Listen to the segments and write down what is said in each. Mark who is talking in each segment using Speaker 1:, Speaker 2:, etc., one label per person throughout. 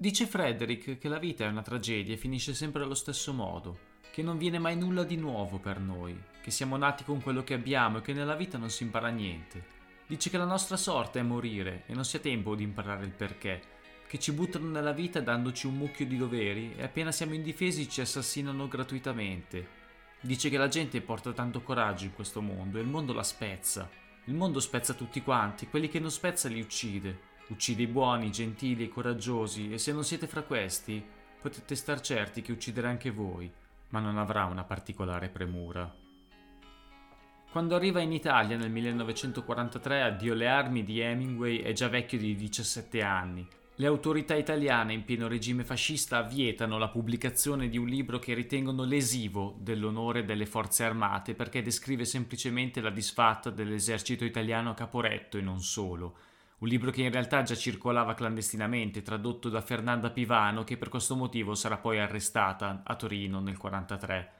Speaker 1: Dice Frederick che la vita è una tragedia e finisce sempre allo stesso modo, che non viene mai nulla di nuovo per noi, che siamo nati con quello che abbiamo e che nella vita non si impara niente. Dice che la nostra sorte è morire e non sia tempo di imparare il perché, che ci buttano nella vita dandoci un mucchio di doveri e appena siamo indifesi ci assassinano gratuitamente. Dice che la gente porta tanto coraggio in questo mondo e il mondo la spezza. Il mondo spezza tutti quanti, quelli che non spezza li uccide. Uccide i buoni, gentili e coraggiosi e se non siete fra questi potete star certi che ucciderà anche voi, ma non avrà una particolare premura. Quando arriva in Italia nel 1943 addio le armi di Hemingway è già vecchio di 17 anni le autorità italiane in pieno regime fascista vietano la pubblicazione di un libro che ritengono lesivo dell'onore delle forze armate perché descrive semplicemente la disfatta dell'esercito italiano a Caporetto e non solo. Un libro che in realtà già circolava clandestinamente, tradotto da Fernanda Pivano, che per questo motivo sarà poi arrestata a Torino nel 1943.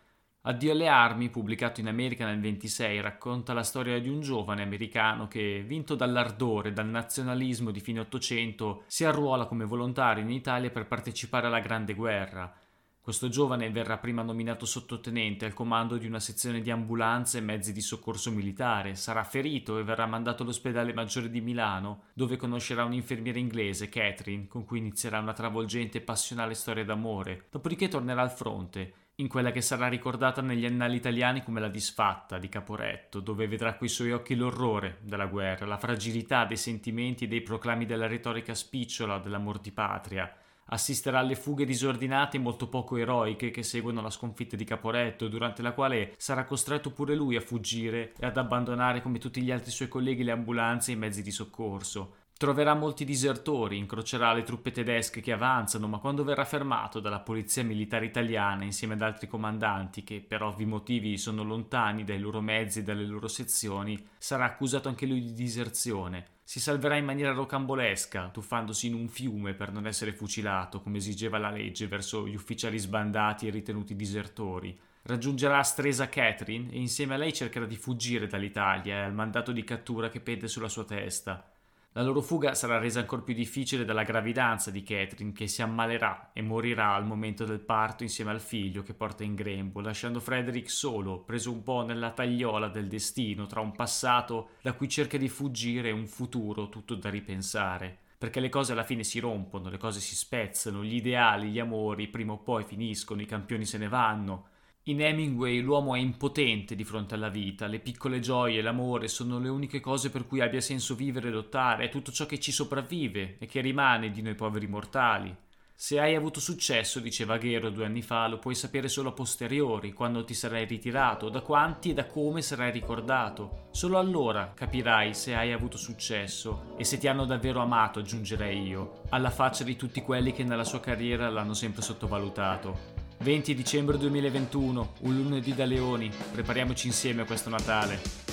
Speaker 1: Addio alle armi, pubblicato in America nel 26, racconta la storia di un giovane americano che, vinto dall'ardore, dal nazionalismo di fine Ottocento, si arruola come volontario in Italia per partecipare alla Grande Guerra. Questo giovane verrà prima nominato sottotenente al comando di una sezione di ambulanze e mezzi di soccorso militare, sarà ferito e verrà mandato all'ospedale maggiore di Milano, dove conoscerà un'infermiera inglese, Catherine, con cui inizierà una travolgente e passionale storia d'amore, dopodiché tornerà al fronte in quella che sarà ricordata negli annali italiani come la disfatta di Caporetto, dove vedrà coi suoi occhi l'orrore della guerra, la fragilità dei sentimenti e dei proclami della retorica spicciola dell'amor di patria. Assisterà alle fughe disordinate e molto poco eroiche che seguono la sconfitta di Caporetto, durante la quale sarà costretto pure lui a fuggire e ad abbandonare come tutti gli altri suoi colleghi le ambulanze e i mezzi di soccorso. Troverà molti disertori, incrocerà le truppe tedesche che avanzano, ma quando verrà fermato dalla polizia militare italiana insieme ad altri comandanti che per ovvi motivi sono lontani dai loro mezzi e dalle loro sezioni, sarà accusato anche lui di diserzione. Si salverà in maniera rocambolesca, tuffandosi in un fiume per non essere fucilato, come esigeva la legge, verso gli ufficiali sbandati e ritenuti disertori. Raggiungerà Stresa Catherine e insieme a lei cercherà di fuggire dall'Italia e al mandato di cattura che pende sulla sua testa. La loro fuga sarà resa ancora più difficile dalla gravidanza di Catherine, che si ammalerà e morirà al momento del parto insieme al figlio che porta in grembo, lasciando Frederick solo, preso un po' nella tagliola del destino, tra un passato da cui cerca di fuggire e un futuro tutto da ripensare. Perché le cose alla fine si rompono, le cose si spezzano, gli ideali, gli amori prima o poi finiscono, i campioni se ne vanno, in Hemingway l'uomo è impotente di fronte alla vita, le piccole gioie, l'amore sono le uniche cose per cui abbia senso vivere e lottare, è tutto ciò che ci sopravvive e che rimane di noi poveri mortali. Se hai avuto successo, diceva Ghero due anni fa, lo puoi sapere solo a posteriori, quando ti sarai ritirato, da quanti e da come sarai ricordato. Solo allora capirai se hai avuto successo e se ti hanno davvero amato, aggiungerei io, alla faccia di tutti quelli che nella sua carriera l'hanno sempre sottovalutato. 20 dicembre 2021, un lunedì da leoni, prepariamoci insieme a questo Natale.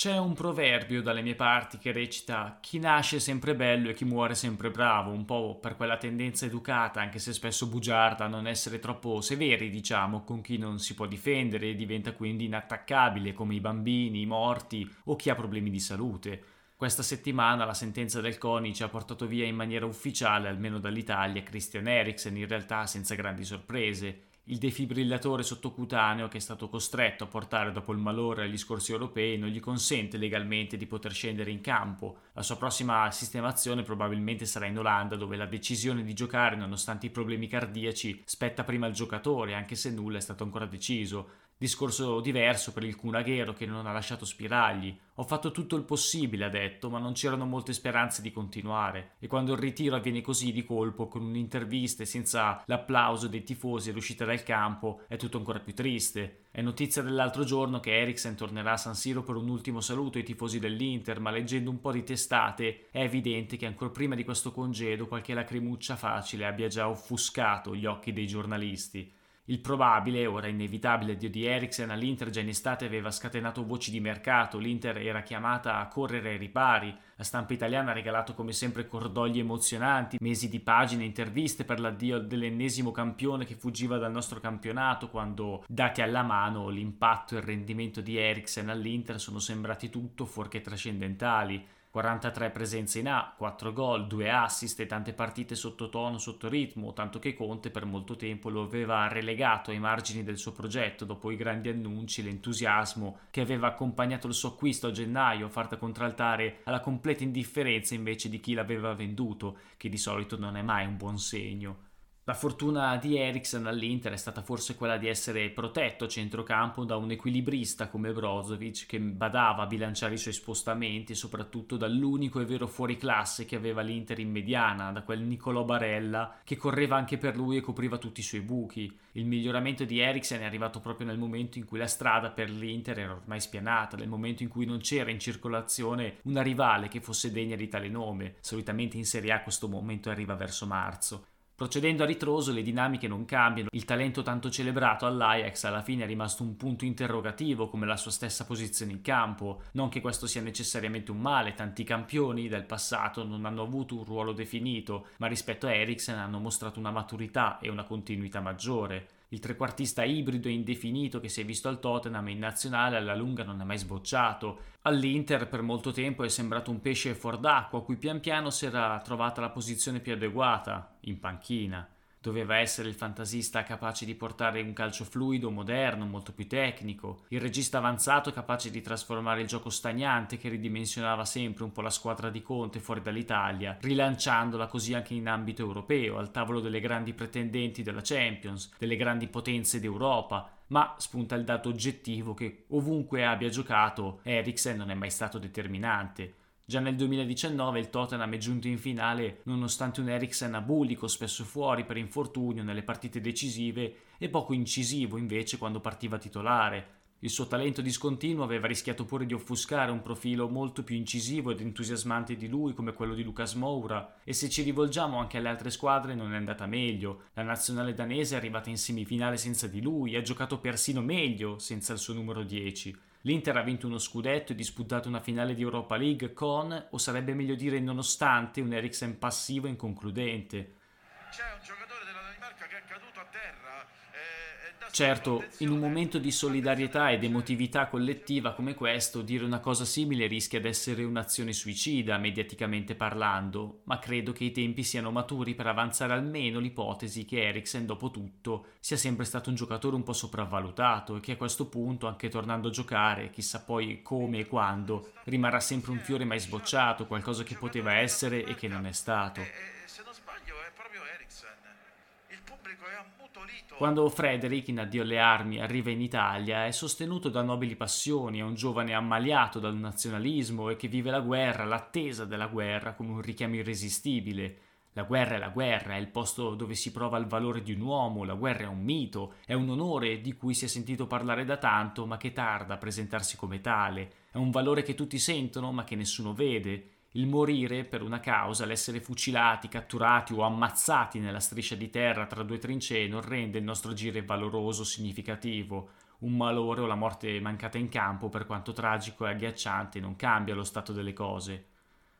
Speaker 1: C'è un proverbio dalle mie parti che recita chi nasce sempre bello e chi muore sempre bravo, un po' per quella tendenza educata, anche se spesso bugiarda, a non essere troppo severi, diciamo, con chi non si può difendere e diventa quindi inattaccabile, come i bambini, i morti o chi ha problemi di salute. Questa settimana la sentenza del CONI ci ha portato via in maniera ufficiale, almeno dall'Italia, Christian Eriksen, in realtà senza grandi sorprese il defibrillatore sottocutaneo che è stato costretto a portare dopo il malore agli scorsi europei non gli consente legalmente di poter scendere in campo. La sua prossima sistemazione probabilmente sarà in Olanda dove la decisione di giocare nonostante i problemi cardiaci spetta prima al giocatore anche se nulla è stato ancora deciso. Discorso diverso per il Cunaghero che non ha lasciato spiragli. Ho fatto tutto il possibile, ha detto, ma non c'erano molte speranze di continuare. E quando il ritiro avviene così di colpo, con un'intervista e senza l'applauso dei tifosi all'uscita dal campo, è tutto ancora più triste. È notizia dell'altro giorno che Eriksen tornerà a San Siro per un ultimo saluto ai tifosi dell'Inter, ma leggendo un po' di testate è evidente che ancora prima di questo congedo qualche lacrimuccia facile abbia già offuscato gli occhi dei giornalisti. Il probabile, ora inevitabile, addio di Eriksen all'Inter già in estate aveva scatenato voci di mercato, l'Inter era chiamata a correre ai ripari, la stampa italiana ha regalato come sempre cordogli emozionanti, mesi di pagine, interviste per l'addio dell'ennesimo campione che fuggiva dal nostro campionato quando, dati alla mano, l'impatto e il rendimento di Eriksen all'Inter sono sembrati tutto fuorché trascendentali. 43 presenze in A, 4 gol, 2 assist e tante partite sottotono, sotto ritmo, tanto che Conte per molto tempo lo aveva relegato ai margini del suo progetto dopo i grandi annunci, l'entusiasmo che aveva accompagnato il suo acquisto a gennaio, fatta contraltare alla completa indifferenza invece di chi l'aveva venduto, che di solito non è mai un buon segno. La fortuna di Eriksen all'Inter è stata forse quella di essere protetto a centrocampo da un equilibrista come Brozovic che badava a bilanciare i suoi spostamenti soprattutto dall'unico e vero fuoriclasse che aveva l'Inter in mediana, da quel Nicolò Barella che correva anche per lui e copriva tutti i suoi buchi. Il miglioramento di Eriksen è arrivato proprio nel momento in cui la strada per l'Inter era ormai spianata, nel momento in cui non c'era in circolazione una rivale che fosse degna di tale nome. Solitamente in Serie A questo momento arriva verso marzo. Procedendo a ritroso le dinamiche non cambiano, il talento tanto celebrato all'Ajax alla fine è rimasto un punto interrogativo come la sua stessa posizione in campo, non che questo sia necessariamente un male, tanti campioni del passato non hanno avuto un ruolo definito, ma rispetto a Eriksen hanno mostrato una maturità e una continuità maggiore il trequartista ibrido e indefinito che si è visto al Tottenham in nazionale alla lunga non è mai sbocciato. All'Inter per molto tempo è sembrato un pesce fuor d'acqua a cui pian piano si era trovata la posizione più adeguata, in panchina. Doveva essere il fantasista capace di portare un calcio fluido, moderno, molto più tecnico, il regista avanzato capace di trasformare il gioco stagnante che ridimensionava sempre un po' la squadra di Conte fuori dall'Italia, rilanciandola così anche in ambito europeo, al tavolo delle grandi pretendenti della Champions, delle grandi potenze d'Europa, ma spunta il dato oggettivo che ovunque abbia giocato Eriksen non è mai stato determinante. Già nel 2019 il Tottenham è giunto in finale nonostante un Eriksen abulico, spesso fuori per infortunio nelle partite decisive e poco incisivo invece quando partiva titolare. Il suo talento discontinuo aveva rischiato pure di offuscare un profilo molto più incisivo ed entusiasmante di lui come quello di Lucas Moura e se ci rivolgiamo anche alle altre squadre non è andata meglio. La nazionale danese è arrivata in semifinale senza di lui ha giocato persino meglio senza il suo numero 10. L'Inter ha vinto uno scudetto e disputato una finale di Europa League con, o sarebbe meglio dire nonostante, un Eriksen passivo e inconcludente. C'è un giocatore della Danimarca che è caduto a terra Certo, in un momento di solidarietà ed emotività collettiva come questo, dire una cosa simile rischia di essere un'azione suicida, mediaticamente parlando, ma credo che i tempi siano maturi per avanzare almeno l'ipotesi che Eriksen, dopo tutto, sia sempre stato un giocatore un po' sopravvalutato e che a questo punto, anche tornando a giocare, chissà poi come e quando, rimarrà sempre un fiore mai sbocciato, qualcosa che poteva essere e che non è stato. Quando Frederick, in addio alle armi, arriva in Italia, è sostenuto da nobili passioni, è un giovane ammaliato dal nazionalismo e che vive la guerra, l'attesa della guerra, come un richiamo irresistibile. La guerra è la guerra, è il posto dove si prova il valore di un uomo, la guerra è un mito, è un onore di cui si è sentito parlare da tanto, ma che tarda a presentarsi come tale, è un valore che tutti sentono, ma che nessuno vede, il morire per una causa, l'essere fucilati, catturati o ammazzati nella striscia di terra tra due trincee non rende il nostro giro valoroso, significativo. Un malore o la morte mancata in campo, per quanto tragico e agghiacciante, non cambia lo stato delle cose.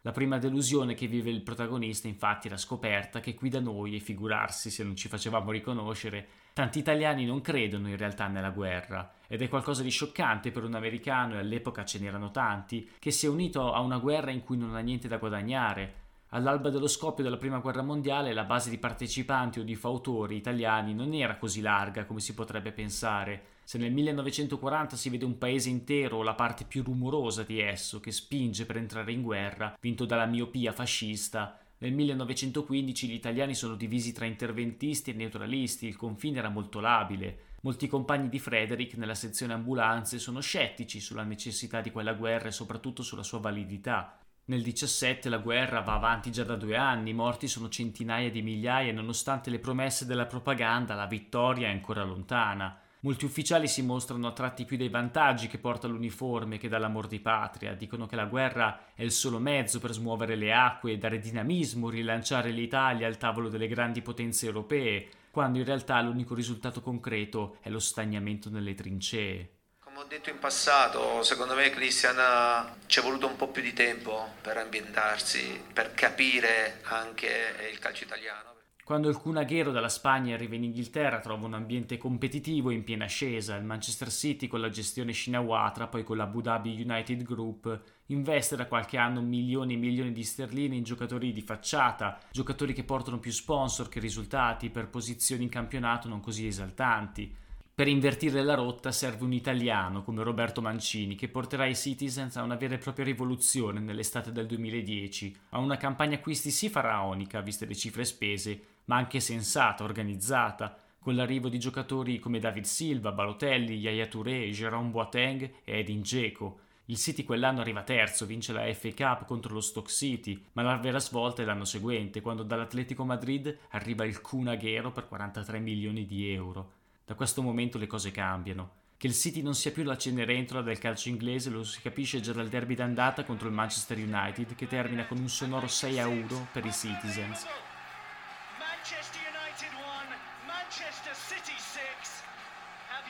Speaker 1: La prima delusione che vive il protagonista infatti è la scoperta che qui da noi, e figurarsi se non ci facevamo riconoscere, Tanti italiani non credono in realtà nella guerra ed è qualcosa di scioccante per un americano, e all'epoca ce n'erano tanti, che si è unito a una guerra in cui non ha niente da guadagnare. All'alba dello scoppio della Prima Guerra Mondiale la base di partecipanti o di fautori italiani non era così larga come si potrebbe pensare. Se nel 1940 si vede un paese intero o la parte più rumorosa di esso che spinge per entrare in guerra, vinto dalla miopia fascista, nel 1915 gli italiani sono divisi tra interventisti e neutralisti, il confine era molto labile. Molti compagni di Frederick nella sezione ambulanze sono scettici sulla necessità di quella guerra e soprattutto sulla sua validità. Nel 17 la guerra va avanti già da due anni, i morti sono centinaia di migliaia e nonostante le promesse della propaganda la vittoria è ancora lontana. Molti ufficiali si mostrano attratti più dai vantaggi che porta l'uniforme che dall'amor di patria, dicono che la guerra è il solo mezzo per smuovere le acque, dare dinamismo, rilanciare l'Italia al tavolo delle grandi potenze europee, quando in realtà l'unico risultato concreto è lo stagnamento nelle trincee.
Speaker 2: Come ho detto in passato, secondo me Christian ci è voluto un po' più di tempo per ambientarsi, per capire anche il calcio italiano.
Speaker 1: Quando il Cunaghero dalla Spagna arriva in Inghilterra trova un ambiente competitivo in piena ascesa. Il Manchester City con la gestione Shinawatra, poi con l'Abu Dhabi United Group, investe da qualche anno milioni e milioni di sterline in giocatori di facciata, giocatori che portano più sponsor che risultati per posizioni in campionato non così esaltanti. Per invertire la rotta serve un italiano come Roberto Mancini che porterà i Citizens a una vera e propria rivoluzione nell'estate del 2010, a una campagna acquisti sì faraonica, viste le cifre spese, ma anche sensata, organizzata, con l'arrivo di giocatori come David Silva, Balotelli, Yaya Touré, Jérôme Boateng e Edin Dzeko. Il City quell'anno arriva terzo, vince la FA Cup contro lo Stoke City, ma la vera svolta è l'anno seguente, quando dall'Atletico Madrid arriva il Kun Aguero per 43 milioni di euro. Da questo momento le cose cambiano. Che il City non sia più la cenerentola del calcio inglese lo si capisce già dal derby d'andata contro il Manchester United che termina con un sonoro 6 a 1 per i Citizens.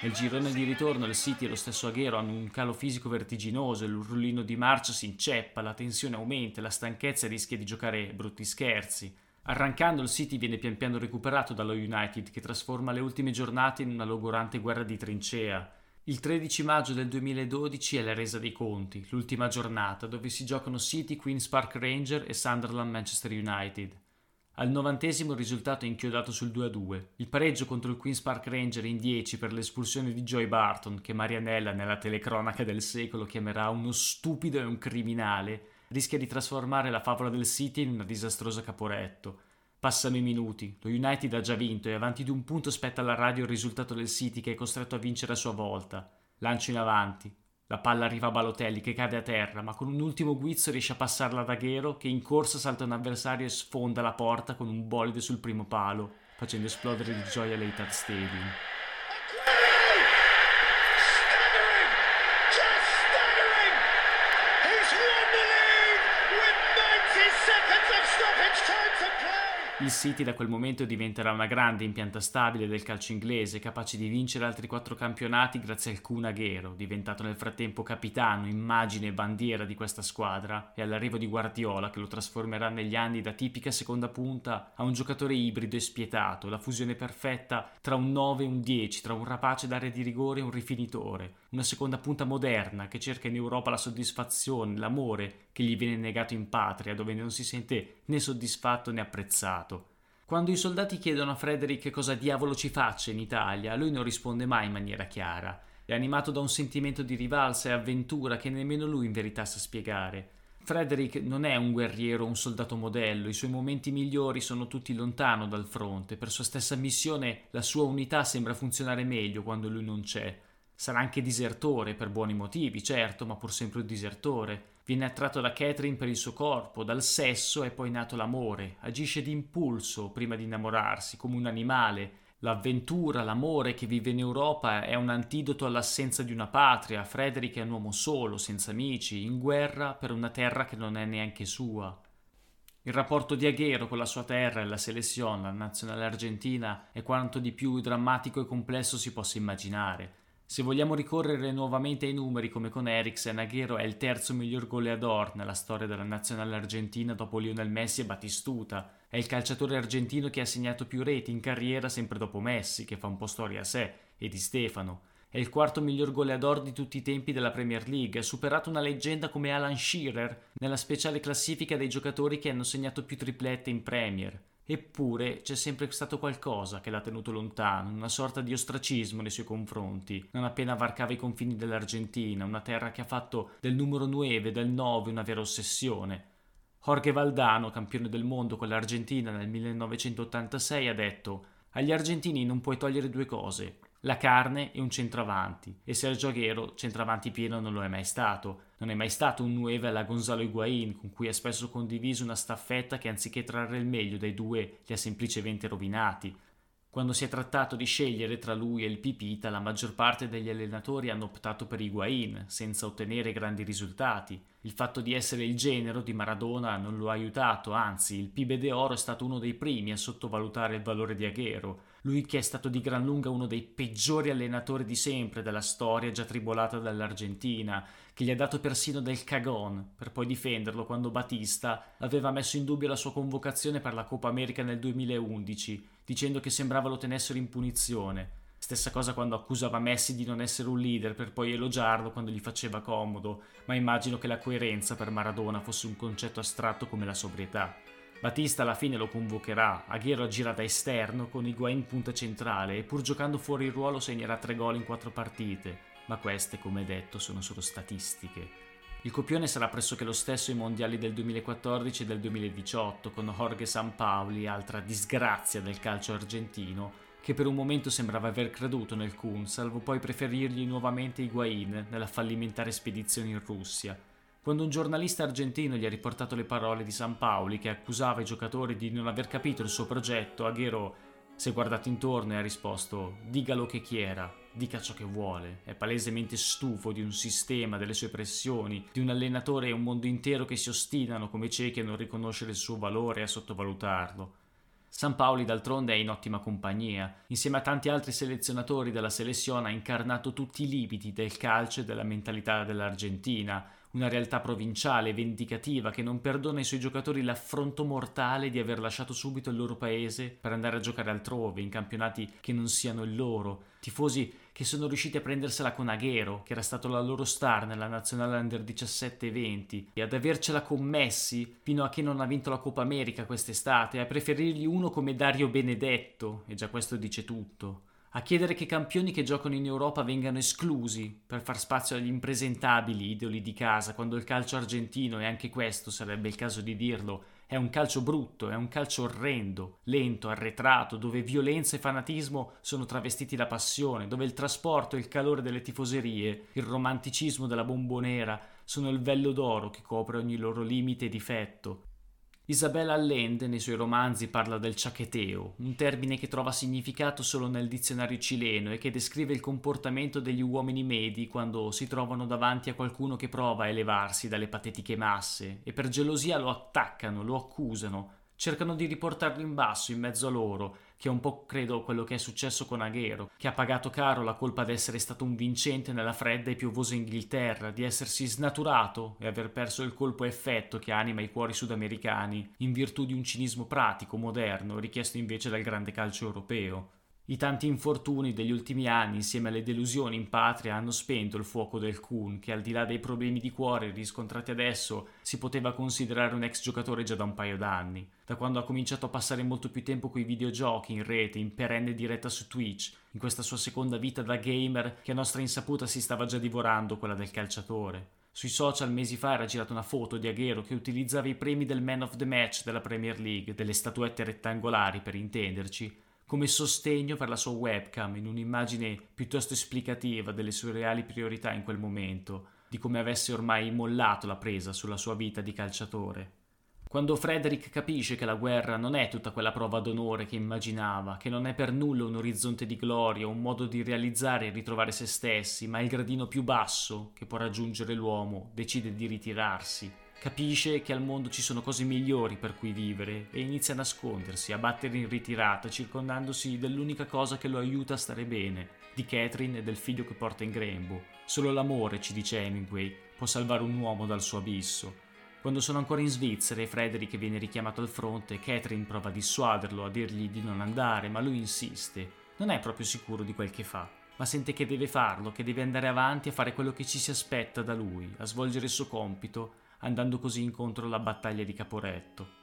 Speaker 1: Nel girone di ritorno il City e lo stesso Aghero hanno un calo fisico vertiginoso, il rullino di marcia si inceppa, la tensione aumenta, la stanchezza rischia di giocare brutti scherzi. Arrancando il City viene pian piano recuperato dallo United che trasforma le ultime giornate in una logorante guerra di trincea. Il 13 maggio del 2012 è la resa dei conti, l'ultima giornata, dove si giocano City, Queen's Park Ranger e Sunderland Manchester United. Al novantesimo il risultato è inchiodato sul 2-2. Il pareggio contro il Queen's Park Ranger in 10 per l'espulsione di Joy Barton, che Marianella nella telecronaca del secolo chiamerà uno stupido e un criminale, rischia di trasformare la favola del City in una disastrosa caporetto. Passano i minuti, lo United ha già vinto e avanti di un punto spetta alla radio il risultato del City che è costretto a vincere a sua volta. Lancio in avanti, la palla arriva a Balotelli che cade a terra, ma con un ultimo guizzo riesce a passarla da Ghero che in corsa salta un avversario e sfonda la porta con un bolide sul primo palo, facendo esplodere di gioia l'Etihad Stadium. Il City da quel momento diventerà una grande impianta stabile del calcio inglese, capace di vincere altri quattro campionati grazie al Kun Aguero, diventato nel frattempo capitano, immagine e bandiera di questa squadra, e all'arrivo di Guardiola che lo trasformerà negli anni da tipica seconda punta a un giocatore ibrido e spietato, la fusione perfetta tra un 9 e un 10, tra un rapace d'area di rigore e un rifinitore, una seconda punta moderna che cerca in Europa la soddisfazione, l'amore che gli viene negato in patria, dove non si sente né soddisfatto né apprezzato. Quando i soldati chiedono a Frederick cosa diavolo ci faccia in Italia, lui non risponde mai in maniera chiara. È animato da un sentimento di rivalsa e avventura che nemmeno lui in verità sa spiegare. Frederick non è un guerriero o un soldato modello, i suoi momenti migliori sono tutti lontano dal fronte, per sua stessa missione la sua unità sembra funzionare meglio quando lui non c'è. Sarà anche disertore per buoni motivi, certo, ma pur sempre un disertore. Viene attratto da Catherine per il suo corpo, dal sesso è poi nato l'amore. Agisce d'impulso prima di innamorarsi, come un animale. L'avventura, l'amore che vive in Europa è un antidoto all'assenza di una patria. Frederick è un uomo solo, senza amici, in guerra per una terra che non è neanche sua. Il rapporto di Aghero con la sua terra e la selezione, la nazionale argentina, è quanto di più drammatico e complesso si possa immaginare. Se vogliamo ricorrere nuovamente ai numeri come con Eriksen, Aguero è il terzo miglior goleador nella storia della nazionale argentina dopo Lionel Messi e Batistuta. È il calciatore argentino che ha segnato più reti in carriera sempre dopo Messi, che fa un po' storia a sé, e di Stefano. È il quarto miglior goleador di tutti i tempi della Premier League, ha superato una leggenda come Alan Shearer nella speciale classifica dei giocatori che hanno segnato più triplette in Premier. Eppure c'è sempre stato qualcosa che l'ha tenuto lontano, una sorta di ostracismo nei suoi confronti, non appena varcava i confini dell'Argentina, una terra che ha fatto del numero 9, del 9 una vera ossessione. Jorge Valdano, campione del mondo con l'Argentina nel 1986, ha detto agli argentini non puoi togliere due cose, la carne e un centravanti, e Sergio Aguero centravanti pieno non lo è mai stato. Non è mai stato un 9 alla Gonzalo Higuain, con cui ha spesso condiviso una staffetta che anziché trarre il meglio dai due li ha semplicemente rovinati. Quando si è trattato di scegliere tra lui e il Pipita, la maggior parte degli allenatori hanno optato per Higuain, senza ottenere grandi risultati. Il fatto di essere il genero di Maradona non lo ha aiutato, anzi, il Pibe de Oro è stato uno dei primi a sottovalutare il valore di Aguero. Lui che è stato di gran lunga uno dei peggiori allenatori di sempre della storia già tribolata dall'Argentina, che gli ha dato persino del cagon, per poi difenderlo quando Batista aveva messo in dubbio la sua convocazione per la Coppa America nel 2011, dicendo che sembrava lo tenessero in punizione. Stessa cosa quando accusava Messi di non essere un leader per poi elogiarlo quando gli faceva comodo, ma immagino che la coerenza per Maradona fosse un concetto astratto come la sobrietà. Batista alla fine lo convocherà, Aguero agirà da esterno con Higuain punta centrale e pur giocando fuori il ruolo segnerà tre gol in quattro partite, ma queste, come detto, sono solo statistiche. Il copione sarà pressoché lo stesso ai mondiali del 2014 e del 2018, con Jorge Sampaoli, altra disgrazia del calcio argentino, che per un momento sembrava aver creduto nel Kun, salvo poi preferirgli nuovamente Higuain nella fallimentare spedizione in Russia. Quando un giornalista argentino gli ha riportato le parole di Sampaoli che accusava i giocatori di non aver capito il suo progetto, Aguero si è guardato intorno e ha risposto digalo che chiera, dica ciò che vuole. È palesemente stufo di un sistema, delle sue pressioni, di un allenatore e un mondo intero che si ostinano come ciechi a non riconoscere il suo valore e a sottovalutarlo. San Paoli d'altronde è in ottima compagnia. Insieme a tanti altri selezionatori della selezione ha incarnato tutti i limiti del calcio e della mentalità dell'Argentina, una realtà provinciale, vendicativa, che non perdona ai suoi giocatori l'affronto mortale di aver lasciato subito il loro paese per andare a giocare altrove, in campionati che non siano il loro, tifosi che sono riusciti a prendersela con Aghero, che era stato la loro star nella nazionale under 17 e 20, ad avercela con Messi fino a che non ha vinto la Coppa America quest'estate, a preferirgli uno come Dario Benedetto, e già questo dice tutto a chiedere che campioni che giocano in Europa vengano esclusi per far spazio agli impresentabili idoli di casa, quando il calcio argentino, e anche questo sarebbe il caso di dirlo, è un calcio brutto, è un calcio orrendo, lento, arretrato, dove violenza e fanatismo sono travestiti da passione, dove il trasporto e il calore delle tifoserie, il romanticismo della bombonera sono il vello d'oro che copre ogni loro limite e difetto, Isabella Allende nei suoi romanzi parla del ciacheteo, un termine che trova significato solo nel dizionario cileno e che descrive il comportamento degli uomini medi quando si trovano davanti a qualcuno che prova a elevarsi dalle patetiche masse e per gelosia lo attaccano, lo accusano, cercano di riportarlo in basso in mezzo a loro che è un po' credo quello che è successo con Aghero, che ha pagato caro la colpa di essere stato un vincente nella fredda e piovosa Inghilterra, di essersi snaturato e aver perso il colpo effetto che anima i cuori sudamericani, in virtù di un cinismo pratico, moderno, richiesto invece dal grande calcio europeo. I tanti infortuni degli ultimi anni, insieme alle delusioni in patria, hanno spento il fuoco del Kun, che al di là dei problemi di cuore riscontrati adesso, si poteva considerare un ex giocatore già da un paio d'anni, da quando ha cominciato a passare molto più tempo coi videogiochi, in rete, in perenne diretta su Twitch, in questa sua seconda vita da gamer che a nostra insaputa si stava già divorando quella del calciatore. Sui social mesi fa era girata una foto di Aghero che utilizzava i premi del Man of the Match della Premier League, delle statuette rettangolari per intenderci, come sostegno per la sua webcam in un'immagine piuttosto esplicativa delle sue reali priorità in quel momento, di come avesse ormai mollato la presa sulla sua vita di calciatore. Quando Frederick capisce che la guerra non è tutta quella prova d'onore che immaginava, che non è per nulla un orizzonte di gloria, un modo di realizzare e ritrovare se stessi, ma il gradino più basso che può raggiungere l'uomo, decide di ritirarsi Capisce che al mondo ci sono cose migliori per cui vivere e inizia a nascondersi, a battere in ritirata, circondandosi dell'unica cosa che lo aiuta a stare bene, di Catherine e del figlio che porta in grembo. Solo l'amore, ci dice Hemingway, può salvare un uomo dal suo abisso. Quando sono ancora in Svizzera e Frederick viene richiamato al fronte, Catherine prova a dissuaderlo, a dirgli di non andare, ma lui insiste. Non è proprio sicuro di quel che fa, ma sente che deve farlo, che deve andare avanti a fare quello che ci si aspetta da lui, a svolgere il suo compito, andando così incontro alla battaglia di Caporetto.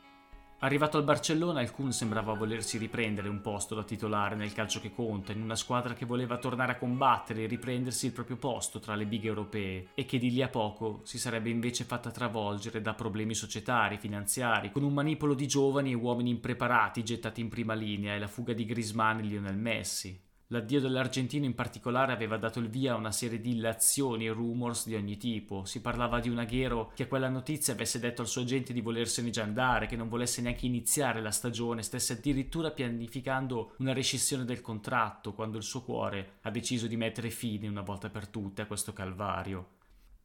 Speaker 1: Arrivato al Barcellona, il Kun sembrava volersi riprendere un posto da titolare nel calcio che conta, in una squadra che voleva tornare a combattere e riprendersi il proprio posto tra le bighe europee e che di lì a poco si sarebbe invece fatta travolgere da problemi societari, finanziari, con un manipolo di giovani e uomini impreparati gettati in prima linea e la fuga di Grisman e Lionel Messi. L'addio dell'argentino in particolare aveva dato il via a una serie di illazioni e rumors di ogni tipo. Si parlava di un aghero che a quella notizia avesse detto al suo agente di volersene già andare, che non volesse neanche iniziare la stagione, stesse addirittura pianificando una rescissione del contratto, quando il suo cuore ha deciso di mettere fine una volta per tutte a questo calvario.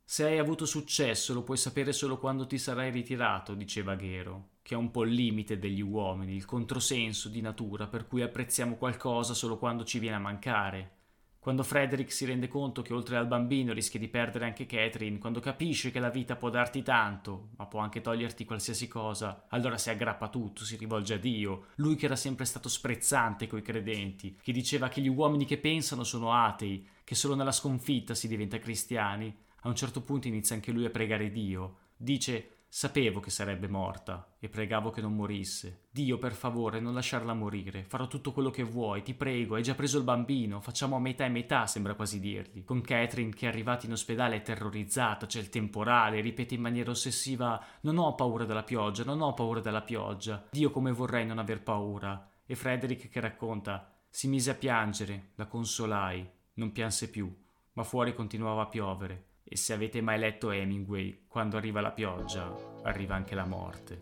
Speaker 1: Se hai avuto successo lo puoi sapere solo quando ti sarai ritirato, diceva Ghero, che è un po' il limite degli uomini, il controsenso di natura per cui apprezziamo qualcosa solo quando ci viene a mancare. Quando Frederick si rende conto che oltre al bambino rischia di perdere anche Catherine, quando capisce che la vita può darti tanto, ma può anche toglierti qualsiasi cosa, allora si aggrappa a tutto, si rivolge a Dio, lui che era sempre stato sprezzante coi credenti, che diceva che gli uomini che pensano sono atei, che solo nella sconfitta si diventa cristiani, a un certo punto inizia anche lui a pregare Dio. Dice Sapevo che sarebbe morta e pregavo che non morisse. Dio, per favore, non lasciarla morire. Farò tutto quello che vuoi, ti prego. Hai già preso il bambino. Facciamo a metà e metà, sembra quasi dirgli. Con Catherine, che è arrivata in ospedale, è terrorizzata. C'è il temporale. Ripete in maniera ossessiva: Non ho paura della pioggia, non ho paura della pioggia. Dio, come vorrei non aver paura. E Frederick che racconta: Si mise a piangere, la consolai. Non pianse più, ma fuori continuava a piovere. E se avete mai letto Hemingway, quando arriva la pioggia, arriva anche la morte.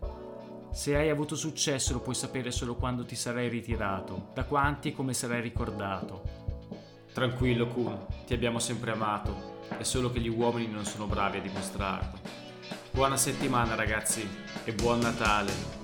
Speaker 1: Se hai avuto successo lo puoi sapere solo quando ti sarai ritirato, da quanti e come sarai ricordato. Tranquillo Kun, ti abbiamo sempre amato, è solo che gli uomini non sono bravi a dimostrarlo. Buona settimana ragazzi e buon Natale!